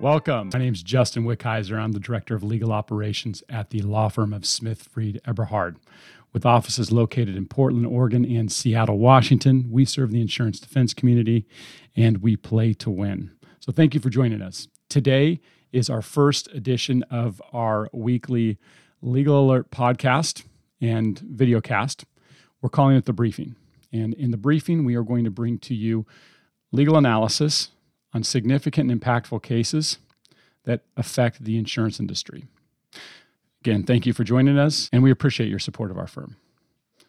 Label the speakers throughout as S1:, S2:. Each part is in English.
S1: Welcome. My name is Justin Wickizer. I'm the Director of Legal Operations at the law firm of Smith Freed Eberhard. With offices located in Portland, Oregon, and Seattle, Washington, we serve the insurance defense community and we play to win. So thank you for joining us. Today is our first edition of our weekly Legal Alert podcast and video cast. We're calling it the briefing. And in the briefing, we are going to bring to you legal analysis on significant and impactful cases that affect the insurance industry. Again, thank you for joining us, and we appreciate your support of our firm.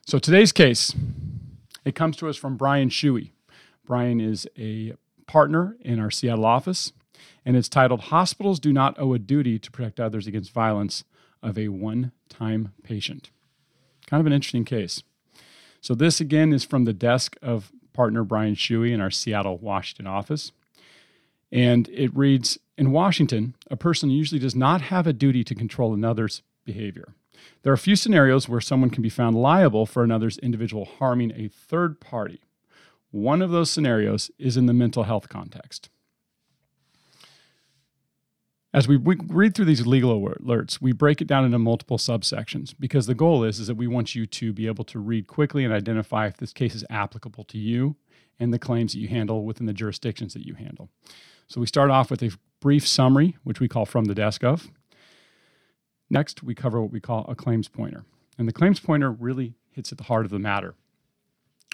S1: So today's case, it comes to us from Brian Shuey. Brian is a partner in our Seattle office, and it's titled Hospitals Do Not Owe a Duty to Protect Others Against Violence of a One Time Patient. Kind of an interesting case. So, this again is from the desk of partner Brian Shuey in our Seattle, Washington office. And it reads In Washington, a person usually does not have a duty to control another's behavior. There are a few scenarios where someone can be found liable for another's individual harming a third party. One of those scenarios is in the mental health context. As we read through these legal alerts, we break it down into multiple subsections because the goal is, is that we want you to be able to read quickly and identify if this case is applicable to you and the claims that you handle within the jurisdictions that you handle. So we start off with a brief summary, which we call from the desk of. Next, we cover what we call a claims pointer. And the claims pointer really hits at the heart of the matter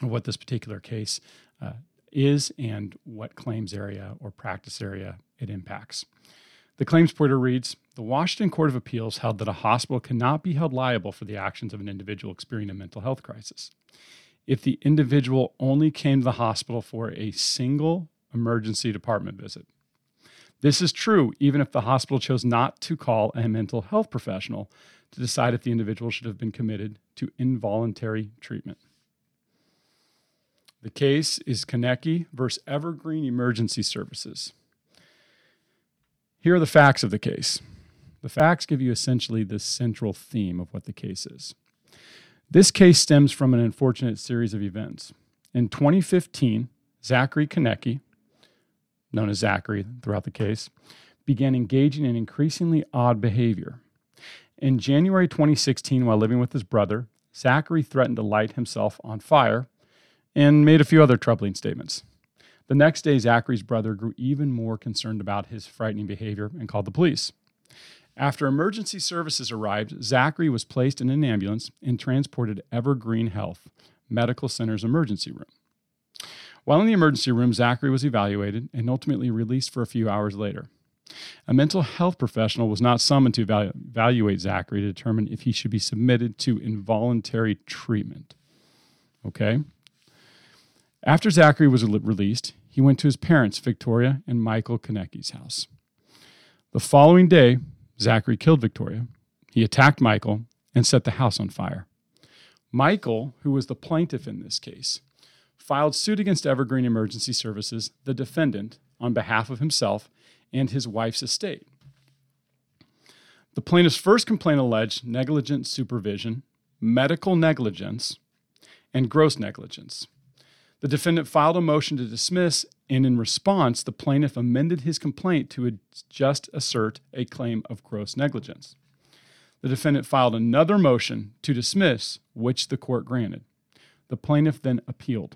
S1: of what this particular case uh, is and what claims area or practice area it impacts. The claims pointer reads The Washington Court of Appeals held that a hospital cannot be held liable for the actions of an individual experiencing a mental health crisis. If the individual only came to the hospital for a single emergency department visit. This is true even if the hospital chose not to call a mental health professional to decide if the individual should have been committed to involuntary treatment. The case is Konicke versus Evergreen Emergency Services. Here are the facts of the case. The facts give you essentially the central theme of what the case is. This case stems from an unfortunate series of events. In 2015, Zachary Konicke, known as Zachary throughout the case, began engaging in increasingly odd behavior. In January 2016, while living with his brother, Zachary threatened to light himself on fire and made a few other troubling statements. The next day, Zachary's brother grew even more concerned about his frightening behavior and called the police. After emergency services arrived, Zachary was placed in an ambulance and transported to Evergreen Health Medical Center's emergency room. While in the emergency room, Zachary was evaluated and ultimately released for a few hours later. A mental health professional was not summoned to evaluate Zachary to determine if he should be submitted to involuntary treatment. Okay? After Zachary was released, he went to his parents, Victoria and Michael Konicke's house. The following day, Zachary killed Victoria. He attacked Michael and set the house on fire. Michael, who was the plaintiff in this case, filed suit against Evergreen Emergency Services, the defendant, on behalf of himself and his wife's estate. The plaintiff's first complaint alleged negligent supervision, medical negligence, and gross negligence. The defendant filed a motion to dismiss, and in response, the plaintiff amended his complaint to just assert a claim of gross negligence. The defendant filed another motion to dismiss, which the court granted. The plaintiff then appealed.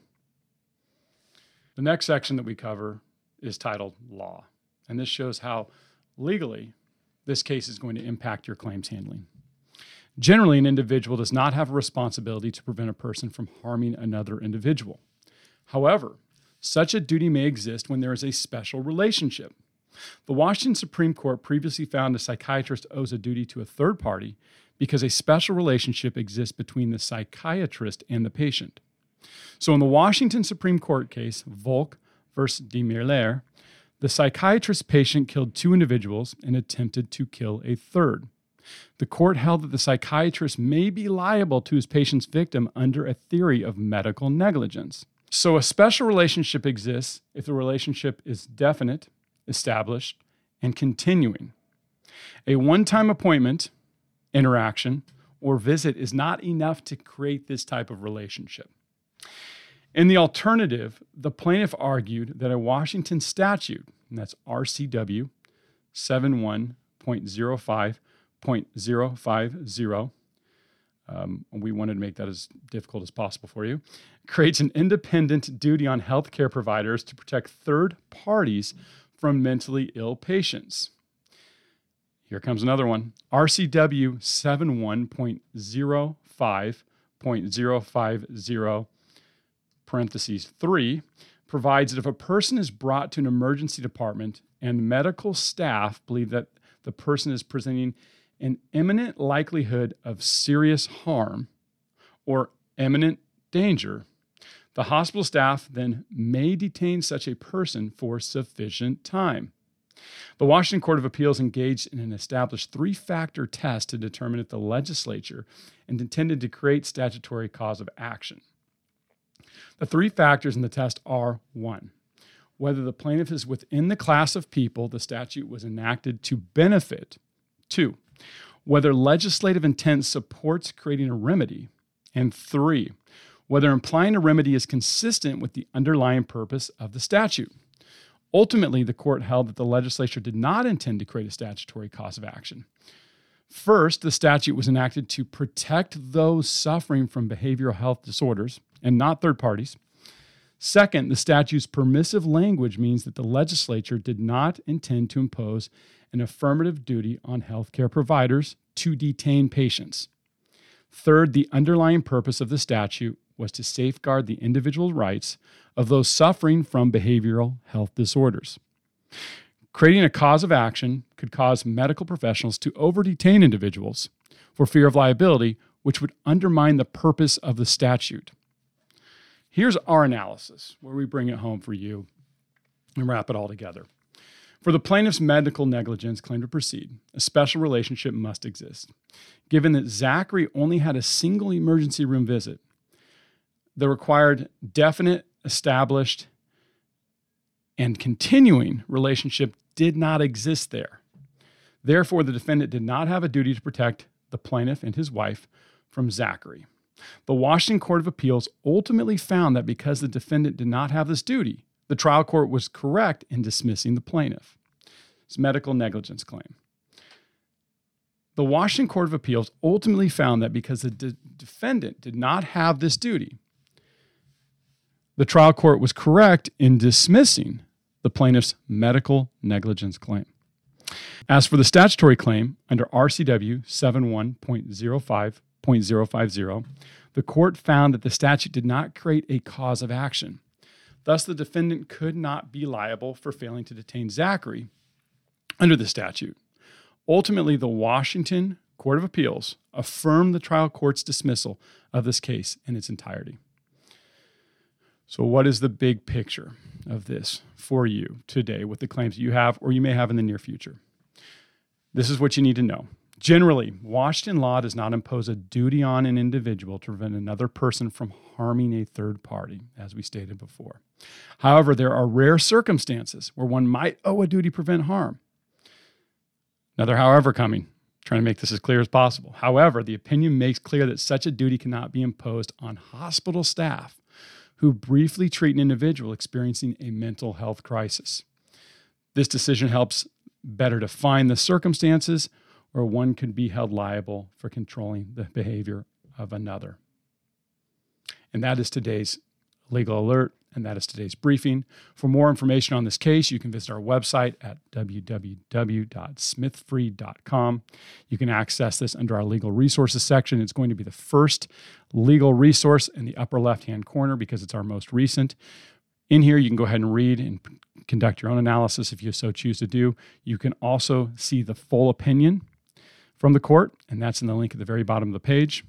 S1: The next section that we cover is titled Law, and this shows how legally this case is going to impact your claims handling. Generally, an individual does not have a responsibility to prevent a person from harming another individual. However, such a duty may exist when there is a special relationship. The Washington Supreme Court previously found a psychiatrist owes a duty to a third party because a special relationship exists between the psychiatrist and the patient. So in the Washington Supreme Court case, Volk versus DeMeerleer, the psychiatrist patient killed two individuals and attempted to kill a third. The court held that the psychiatrist may be liable to his patient's victim under a theory of medical negligence. So a special relationship exists if the relationship is definite, established, and continuing. A one time appointment, interaction, or visit is not enough to create this type of relationship. In the alternative, the plaintiff argued that a Washington statute, and that's RCW 71.05.050. Um, we wanted to make that as difficult as possible for you. Creates an independent duty on healthcare providers to protect third parties from mentally ill patients. Here comes another one RCW 71.05.050 parentheses 3 provides that if a person is brought to an emergency department and medical staff believe that the person is presenting an imminent likelihood of serious harm or imminent danger, the hospital staff then may detain such a person for sufficient time. The Washington Court of Appeals engaged in an established three factor test to determine if the legislature intended to create statutory cause of action. The three factors in the test are one, whether the plaintiff is within the class of people the statute was enacted to benefit, two, whether legislative intent supports creating a remedy, and three, whether implying a remedy is consistent with the underlying purpose of the statute. Ultimately, the court held that the legislature did not intend to create a statutory cause of action. First, the statute was enacted to protect those suffering from behavioral health disorders and not third parties. Second, the statute's permissive language means that the legislature did not intend to impose an affirmative duty on healthcare providers to detain patients. Third, the underlying purpose of the statute was to safeguard the individual rights of those suffering from behavioral health disorders. Creating a cause of action could cause medical professionals to over detain individuals for fear of liability, which would undermine the purpose of the statute. Here's our analysis, where we bring it home for you and wrap it all together. For the plaintiff's medical negligence claim to proceed, a special relationship must exist. Given that Zachary only had a single emergency room visit, the required definite, established, and continuing relationship did not exist there. Therefore, the defendant did not have a duty to protect the plaintiff and his wife from Zachary. The Washington Court of Appeals ultimately found that because the defendant did not have this duty, the trial court was correct in dismissing the plaintiff's medical negligence claim. The Washington Court of Appeals ultimately found that because the de- defendant did not have this duty, the trial court was correct in dismissing the plaintiff's medical negligence claim. As for the statutory claim under RCW 71.05.050, the court found that the statute did not create a cause of action. Thus, the defendant could not be liable for failing to detain Zachary under the statute. Ultimately, the Washington Court of Appeals affirmed the trial court's dismissal of this case in its entirety. So, what is the big picture of this for you today with the claims you have or you may have in the near future? This is what you need to know. Generally, Washington law does not impose a duty on an individual to prevent another person from harming a third party, as we stated before. However, there are rare circumstances where one might owe a duty to prevent harm. Another however coming, trying to make this as clear as possible. However, the opinion makes clear that such a duty cannot be imposed on hospital staff who briefly treat an individual experiencing a mental health crisis. This decision helps better define the circumstances where one could be held liable for controlling the behavior of another. And that is today's legal alert, and that is today's briefing. For more information on this case, you can visit our website at www.smithfreed.com. You can access this under our legal resources section. It's going to be the first legal resource in the upper left hand corner because it's our most recent. In here, you can go ahead and read and conduct your own analysis if you so choose to do. You can also see the full opinion from the court, and that's in the link at the very bottom of the page.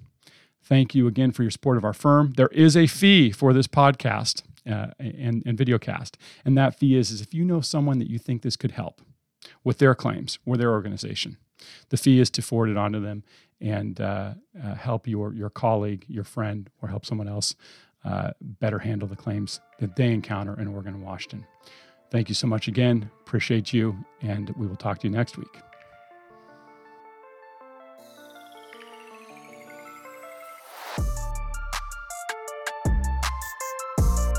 S1: Thank you again for your support of our firm. There is a fee for this podcast uh, and, and video cast. And that fee is, is if you know someone that you think this could help with their claims or their organization, the fee is to forward it on to them and uh, uh, help your, your colleague, your friend, or help someone else uh, better handle the claims that they encounter in Oregon and Washington. Thank you so much again. Appreciate you, and we will talk to you next week.